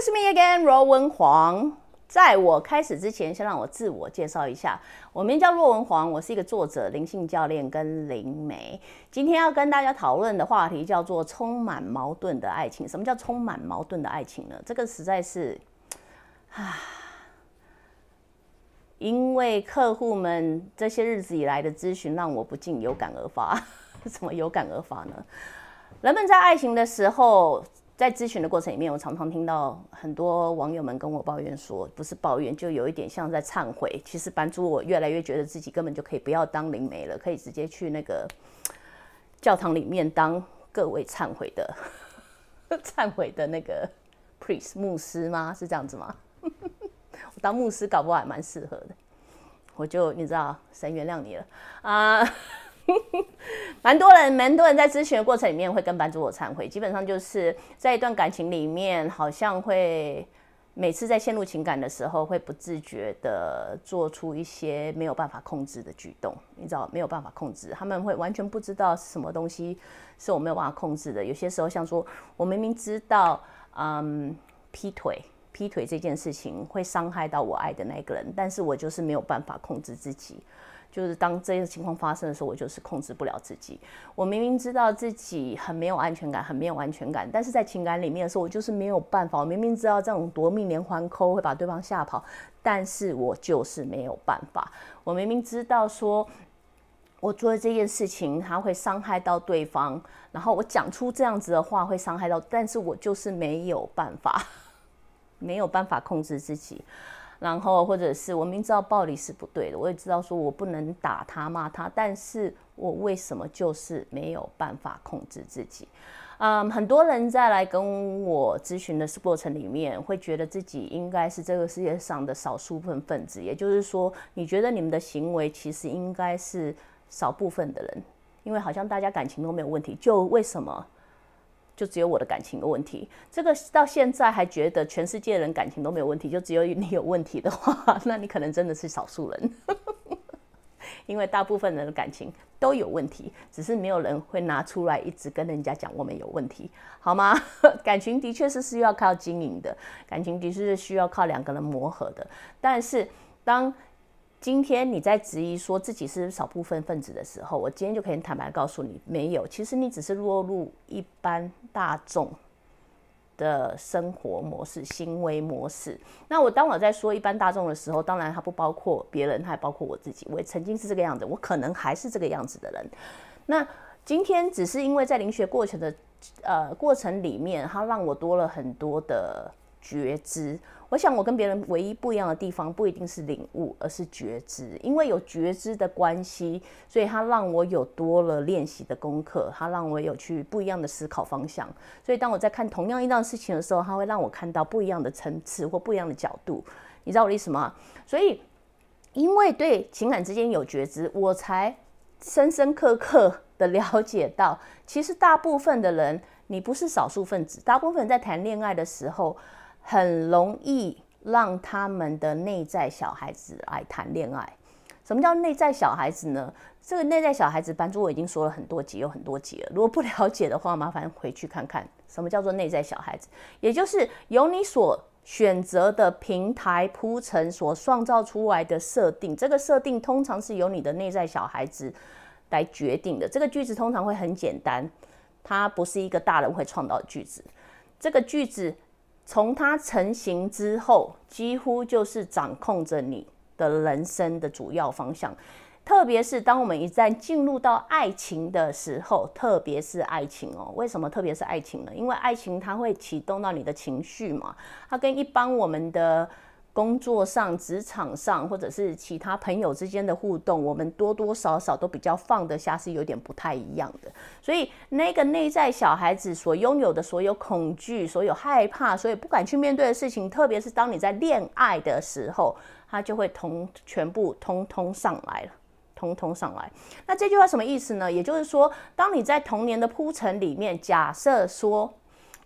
This me again，罗文黄。在我开始之前，先让我自我介绍一下，我名叫骆文黄，我是一个作者、灵性教练跟灵媒。今天要跟大家讨论的话题叫做充满矛盾的爱情。什么叫充满矛盾的爱情呢？这个实在是，啊，因为客户们这些日子以来的咨询，让我不禁有感而发。怎么有感而发呢？人们在爱情的时候。在咨询的过程里面，我常常听到很多网友们跟我抱怨说，不是抱怨，就有一点像在忏悔。其实班主我越来越觉得自己根本就可以不要当灵媒了，可以直接去那个教堂里面当各位忏悔的、忏悔的那个 priest 牧师吗？是这样子吗？我当牧师搞不好还蛮适合的。我就你知道，神原谅你了啊。蛮多人，蛮多人在咨询的过程里面会跟班主我忏悔，基本上就是在一段感情里面，好像会每次在陷入情感的时候，会不自觉的做出一些没有办法控制的举动。你知道没有办法控制，他们会完全不知道什么东西是我没有办法控制的。有些时候像说，我明明知道，嗯，劈腿，劈腿这件事情会伤害到我爱的那个人，但是我就是没有办法控制自己。就是当这些情况发生的时候，我就是控制不了自己。我明明知道自己很没有安全感，很没有安全感，但是在情感里面的时候，我就是没有办法。我明明知道这种夺命连环扣会把对方吓跑，但是我就是没有办法。我明明知道说，我做的这件事情它会伤害到对方，然后我讲出这样子的话会伤害到，但是我就是没有办法，没有办法控制自己。然后，或者是我明知道暴力是不对的，我也知道说我不能打他骂他，但是我为什么就是没有办法控制自己？嗯，很多人在来跟我咨询的过程里面，会觉得自己应该是这个世界上的少数分分子，也就是说，你觉得你们的行为其实应该是少部分的人，因为好像大家感情都没有问题，就为什么？就只有我的感情有问题，这个到现在还觉得全世界人感情都没有问题，就只有你有问题的话，那你可能真的是少数人，因为大部分人的感情都有问题，只是没有人会拿出来一直跟人家讲我们有问题，好吗？感情的确是需要靠经营的，感情的确是需要靠两个人磨合的，但是当。今天你在质疑说自己是少部分分子的时候，我今天就可以坦白告诉你，没有，其实你只是落入一般大众的生活模式、行为模式。那我当我在说一般大众的时候，当然它不包括别人，它还包括我自己。我也曾经是这个样子，我可能还是这个样子的人。那今天只是因为在灵学过程的呃过程里面，它让我多了很多的觉知。我想，我跟别人唯一不一样的地方，不一定是领悟，而是觉知。因为有觉知的关系，所以它让我有多了练习的功课，它让我有去不一样的思考方向。所以，当我在看同样一档事情的时候，它会让我看到不一样的层次或不一样的角度。你知道我的意思吗？所以，因为对情感之间有觉知，我才深深刻刻的了解到，其实大部分的人，你不是少数分子。大部分人在谈恋爱的时候。很容易让他们的内在小孩子来谈恋爱。什么叫内在小孩子呢？这个内在小孩子，班主我已经说了很多集，有很多集了。如果不了解的话，麻烦回去看看什么叫做内在小孩子，也就是由你所选择的平台铺陈所创造出来的设定。这个设定通常是由你的内在小孩子来决定的。这个句子通常会很简单，它不是一个大人会创造的句子。这个句子。从它成型之后，几乎就是掌控着你的人生的主要方向。特别是当我们一旦进入到爱情的时候，特别是爱情哦，为什么特别是爱情呢？因为爱情它会启动到你的情绪嘛，它跟一般我们的。工作上、职场上，或者是其他朋友之间的互动，我们多多少少都比较放得下，是有点不太一样的。所以，那个内在小孩子所拥有的所有恐惧、所有害怕、所有不敢去面对的事情，特别是当你在恋爱的时候，他就会通全部通通上来了，通通上来。那这句话什么意思呢？也就是说，当你在童年的铺陈里面，假设说。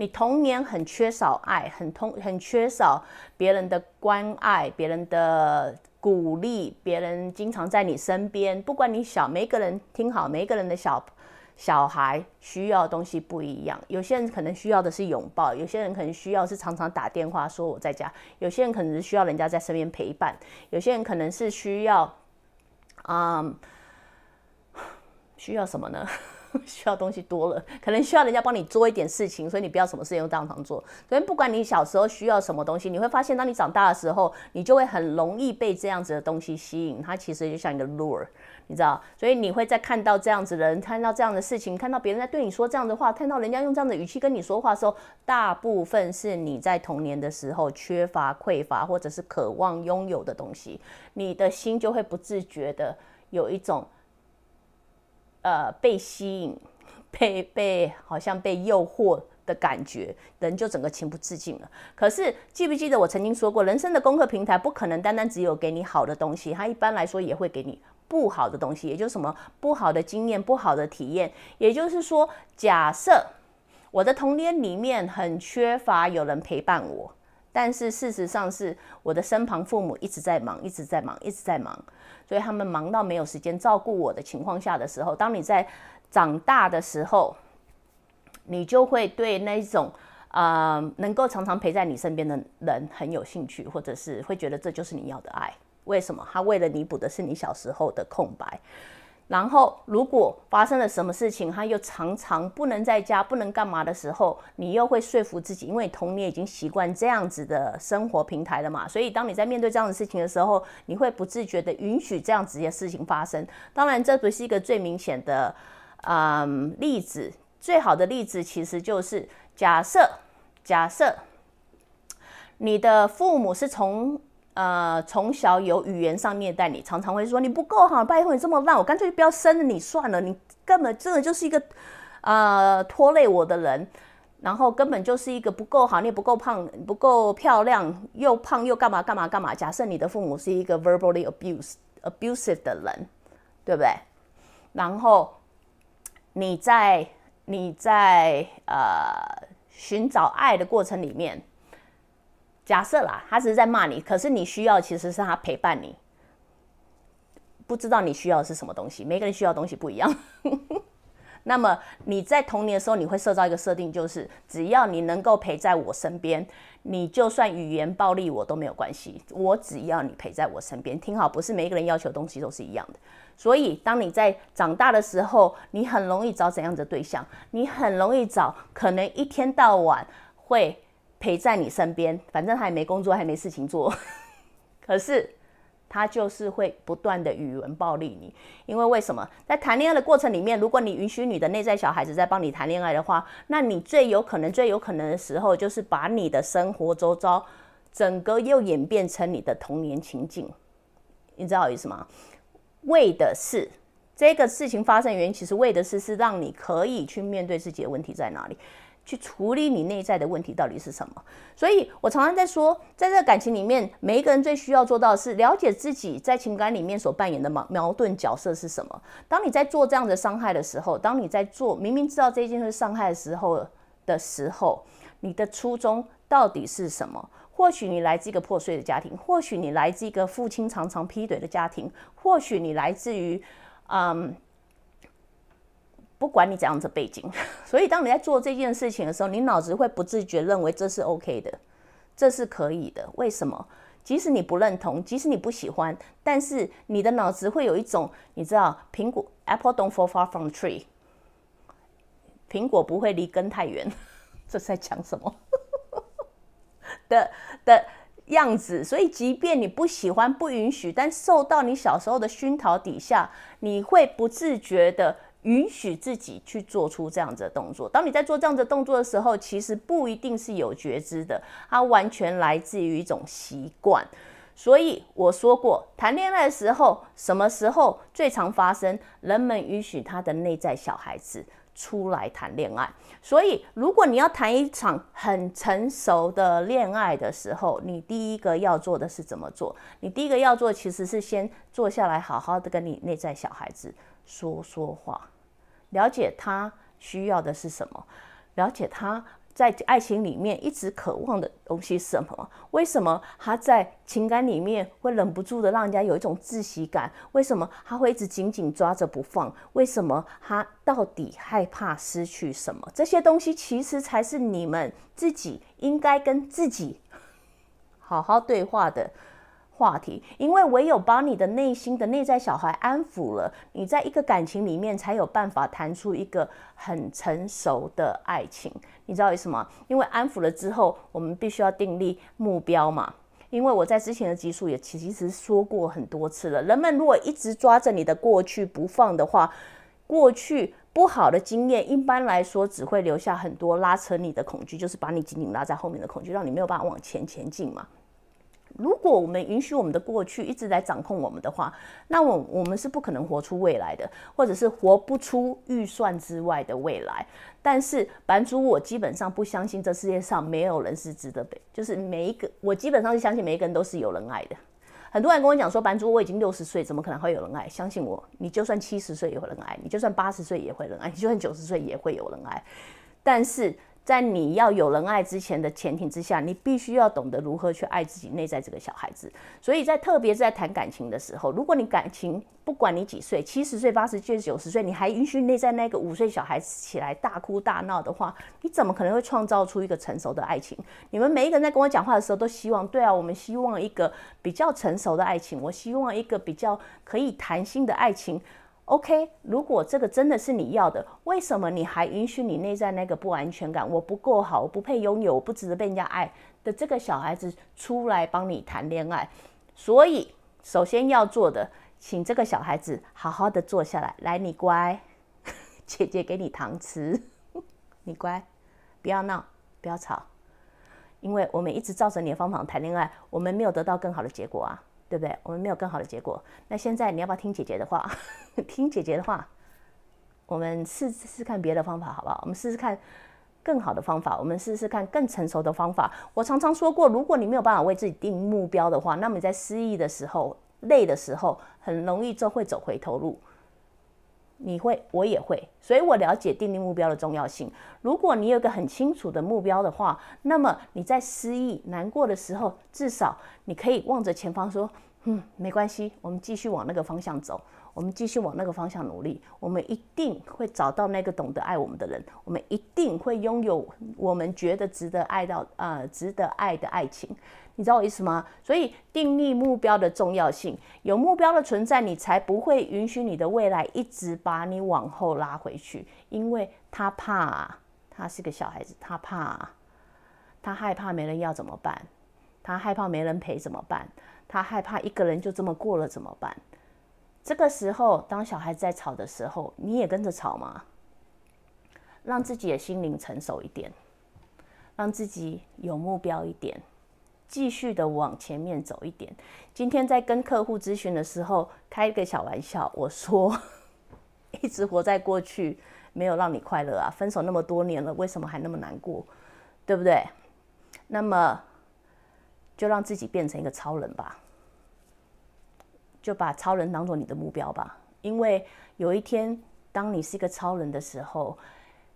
你童年很缺少爱，很通很缺少别人的关爱，别人的鼓励，别人经常在你身边。不管你小，每一个人听好，每一个人的小小孩需要的东西不一样，有些人可能需要的是拥抱，有些人可能需要是常常打电话说我在家，有些人可能是需要人家在身边陪伴，有些人可能是需要，嗯，需要什么呢？需要东西多了，可能需要人家帮你做一点事情，所以你不要什么事情都当场做。所以不管你小时候需要什么东西，你会发现，当你长大的时候，你就会很容易被这样子的东西吸引。它其实就像一个 lure，你知道？所以你会在看到这样子的人，看到这样的事情，看到别人在对你说这样的话，看到人家用这样的语气跟你说话的时候，大部分是你在童年的时候缺乏、匮乏，或者是渴望拥有的东西，你的心就会不自觉的有一种。呃，被吸引，被被好像被诱惑的感觉，人就整个情不自禁了。可是记不记得我曾经说过，人生的功课平台不可能单单只有给你好的东西，它一般来说也会给你不好的东西，也就是什么不好的经验、不好的体验。也就是说，假设我的童年里面很缺乏有人陪伴我，但是事实上是我的身旁父母一直在忙，一直在忙，一直在忙。所以他们忙到没有时间照顾我的情况下的时候，当你在长大的时候，你就会对那种啊能够常常陪在你身边的人很有兴趣，或者是会觉得这就是你要的爱。为什么？他为了弥补的是你小时候的空白。然后，如果发生了什么事情，他又常常不能在家，不能干嘛的时候，你又会说服自己，因为童年已经习惯这样子的生活平台了嘛。所以，当你在面对这样的事情的时候，你会不自觉的允许这样子的事情发生。当然，这不是一个最明显的嗯例子，最好的例子其实就是假设，假设你的父母是从。呃，从小有语言上虐待你，常常会说你不够好，拜托你这么烂，我干脆不要生你算了，你根本真的就是一个呃拖累我的人，然后根本就是一个不够好，你也不够胖，不够漂亮，又胖又干嘛干嘛干嘛。假设你的父母是一个 verbally abuse abusive 的人，对不对？然后你在你在呃寻找爱的过程里面。假设啦，他只是在骂你，可是你需要其实是他陪伴你。不知道你需要的是什么东西，每个人需要东西不一样。那么你在童年的时候，你会设造一个设定，就是只要你能够陪在我身边，你就算语言暴力我都没有关系，我只要你陪在我身边。听好，不是每一个人要求东西都是一样的。所以当你在长大的时候，你很容易找怎样的对象？你很容易找可能一天到晚会。陪在你身边，反正他也没工作，还没事情做。可是他就是会不断的语文暴力你，因为为什么？在谈恋爱的过程里面，如果你允许你的内在小孩子在帮你谈恋爱的话，那你最有可能、最有可能的时候，就是把你的生活周遭整个又演变成你的童年情境。你知道我意思吗？为的是这个事情发生原因，其实为的是是让你可以去面对自己的问题在哪里。去处理你内在的问题到底是什么？所以我常常在说，在这个感情里面，每一个人最需要做到的是了解自己在情感里面所扮演的矛矛盾角色是什么。当你在做这样的伤害的时候，当你在做明明知道这件事伤害的时候的时候，你的初衷到底是什么？或许你来自一个破碎的家庭，或许你来自一个父亲常常劈腿的家庭，或许你来自于嗯。不管你怎样的背景，所以当你在做这件事情的时候，你脑子会不自觉认为这是 OK 的，这是可以的。为什么？即使你不认同，即使你不喜欢，但是你的脑子会有一种，你知道，苹果 Apple don't fall far from tree，苹果不会离根太远，这在讲什么 的的样子？所以，即便你不喜欢、不允许，但受到你小时候的熏陶底下，你会不自觉的。允许自己去做出这样子的动作。当你在做这样子动作的时候，其实不一定是有觉知的，它完全来自于一种习惯。所以我说过，谈恋爱的时候，什么时候最常发生？人们允许他的内在小孩子出来谈恋爱。所以，如果你要谈一场很成熟的恋爱的时候，你第一个要做的是怎么做？你第一个要做，其实是先坐下来，好好的跟你内在小孩子。说说话，了解他需要的是什么，了解他在爱情里面一直渴望的东西是什么？为什么他在情感里面会忍不住的让人家有一种窒息感？为什么他会一直紧紧抓着不放？为什么他到底害怕失去什么？这些东西其实才是你们自己应该跟自己好好对话的。话题，因为唯有把你的内心的内在小孩安抚了，你在一个感情里面才有办法谈出一个很成熟的爱情。你知道为什么？因为安抚了之后，我们必须要订立目标嘛。因为我在之前的集数也其实说过很多次了，人们如果一直抓着你的过去不放的话，过去不好的经验一般来说只会留下很多拉扯你的恐惧，就是把你紧紧拉在后面的恐惧，让你没有办法往前前进嘛。如果我们允许我们的过去一直在掌控我们的话，那我我们是不可能活出未来的，或者是活不出预算之外的未来。但是版主，我基本上不相信这世界上没有人是值得被，就是每一个，我基本上是相信每一个人都是有人爱的。很多人跟我讲说，版主我已经六十岁，怎么可能会有人爱？相信我，你就算七十岁也会人爱，你就算八十岁也会人爱，你就算九十岁也会有人爱。但是。在你要有人爱之前的前提之下，你必须要懂得如何去爱自己内在这个小孩子。所以在特别是在谈感情的时候，如果你感情不管你几岁，七十岁、八十岁、九十岁，你还允许内在那个五岁小孩子起来大哭大闹的话，你怎么可能会创造出一个成熟的爱情？你们每一个人在跟我讲话的时候，都希望对啊，我们希望一个比较成熟的爱情，我希望一个比较可以谈心的爱情。OK，如果这个真的是你要的，为什么你还允许你内在那个不安全感？我不够好，我不配拥有，我不值得被人家爱的这个小孩子出来帮你谈恋爱？所以，首先要做的，请这个小孩子好好的坐下来。来，你乖，姐姐给你糖吃，你乖，不要闹，不要吵，因为我们一直照着你的方法谈恋爱，我们没有得到更好的结果啊。对不对？我们没有更好的结果。那现在你要不要听姐姐的话？听姐姐的话，我们试试看别的方法，好不好？我们试试看更好的方法，我们试试看更成熟的方法。我常常说过，如果你没有办法为自己定目标的话，那么你在失意的时候、累的时候，很容易就会走回头路。你会，我也会，所以我了解定立目标的重要性。如果你有个很清楚的目标的话，那么你在失意、难过的时候，至少你可以望着前方说：“嗯，没关系，我们继续往那个方向走。”我们继续往那个方向努力，我们一定会找到那个懂得爱我们的人，我们一定会拥有我们觉得值得爱到呃值得爱的爱情，你知道我意思吗？所以定立目标的重要性，有目标的存在，你才不会允许你的未来一直把你往后拉回去，因为他怕，他是个小孩子，他怕，他害怕没人要怎么办？他害怕没人陪怎么办？他害怕一个人就这么过了怎么办？这个时候，当小孩在吵的时候，你也跟着吵吗？让自己的心灵成熟一点，让自己有目标一点，继续的往前面走一点。今天在跟客户咨询的时候，开一个小玩笑，我说：一直活在过去，没有让你快乐啊！分手那么多年了，为什么还那么难过？对不对？那么，就让自己变成一个超人吧。就把超人当做你的目标吧，因为有一天，当你是一个超人的时候，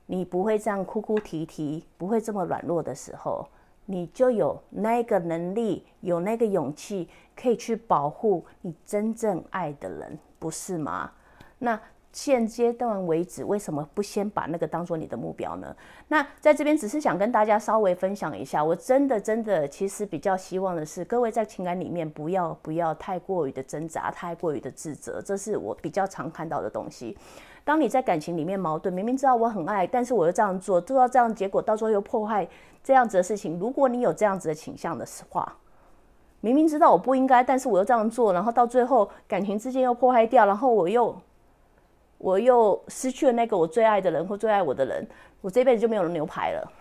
你不会这样哭哭啼啼，不会这么软弱的时候，你就有那个能力，有那个勇气，可以去保护你真正爱的人，不是吗？那。现阶段为止，为什么不先把那个当做你的目标呢？那在这边只是想跟大家稍微分享一下，我真的真的其实比较希望的是，各位在情感里面不要不要太过于的挣扎，太过于的自责，这是我比较常看到的东西。当你在感情里面矛盾，明明知道我很爱，但是我又这样做，做到这样结果，到最后又破坏这样子的事情。如果你有这样子的倾向的话，明明知道我不应该，但是我又这样做，然后到最后感情之间又破坏掉，然后我又。我又失去了那个我最爱的人或最爱我的人，我这辈子就没有了牛排了。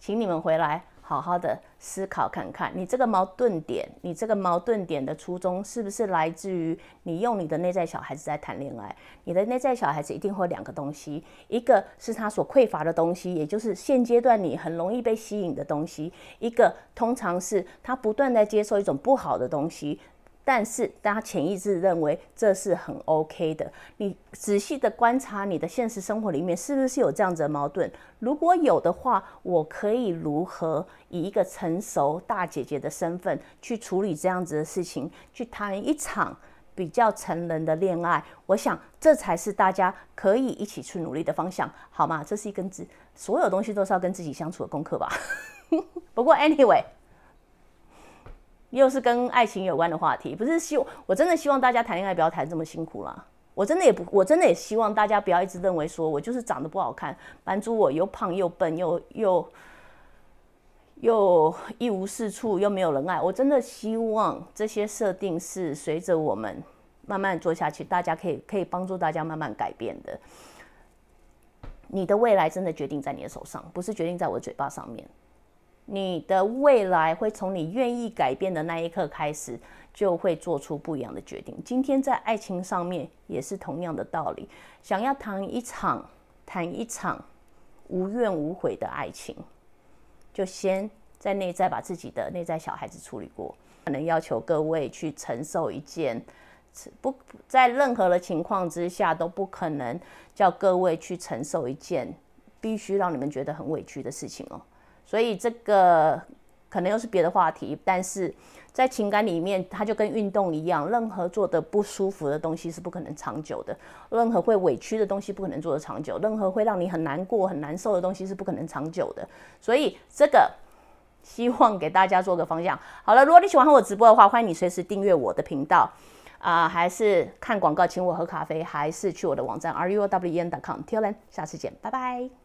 请你们回来好好的思考看看，你这个矛盾点，你这个矛盾点的初衷是不是来自于你用你的内在小孩子在谈恋爱？你的内在小孩子一定会两个东西，一个是他所匮乏的东西，也就是现阶段你很容易被吸引的东西；一个通常是他不断在接受一种不好的东西。但是大家潜意识认为这是很 OK 的。你仔细的观察你的现实生活里面是不是有这样子的矛盾？如果有的话，我可以如何以一个成熟大姐姐的身份去处理这样子的事情，去谈一场比较成人的恋爱？我想这才是大家可以一起去努力的方向，好吗？这是一根自所有东西都是要跟自己相处的功课吧。不过 anyway。又是跟爱情有关的话题，不是希我真的希望大家谈恋爱不要谈这么辛苦啦。我真的也不，我真的也希望大家不要一直认为说我就是长得不好看，满足我又胖又笨又又又一无是处又没有人爱。我真的希望这些设定是随着我们慢慢做下去，大家可以可以帮助大家慢慢改变的。你的未来真的决定在你的手上，不是决定在我的嘴巴上面。你的未来会从你愿意改变的那一刻开始，就会做出不一样的决定。今天在爱情上面也是同样的道理。想要谈一场谈一场无怨无悔的爱情，就先在内在把自己的内在小孩子处理过。可能要求各位去承受一件不在任何的情况之下都不可能叫各位去承受一件必须让你们觉得很委屈的事情哦。所以这个可能又是别的话题，但是在情感里面，它就跟运动一样，任何做的不舒服的东西是不可能长久的，任何会委屈的东西不可能做的长久，任何会让你很难过、很难受的东西是不可能长久的。所以这个希望给大家做个方向。好了，如果你喜欢我直播的话，欢迎你随时订阅我的频道啊，还是看广告请我喝咖啡，还是去我的网站 r u w e n c o m 天 n 下次见，拜拜。